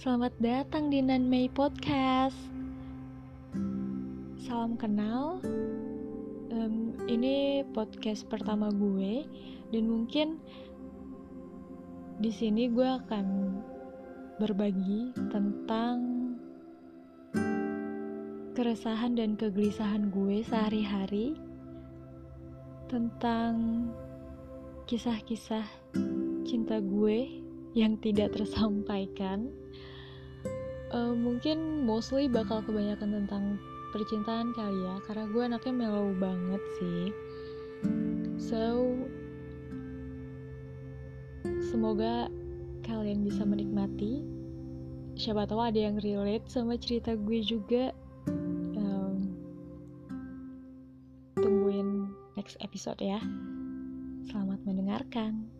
Selamat datang di Nan Mei Podcast. Salam kenal. Um, ini podcast pertama gue dan mungkin di sini gue akan berbagi tentang keresahan dan kegelisahan gue sehari-hari tentang kisah-kisah cinta gue yang tidak tersampaikan uh, mungkin mostly bakal kebanyakan tentang percintaan kali ya karena gue anaknya mellow banget sih. So semoga kalian bisa menikmati. Siapa tahu ada yang relate sama cerita gue juga. Um, tungguin next episode ya. Selamat mendengarkan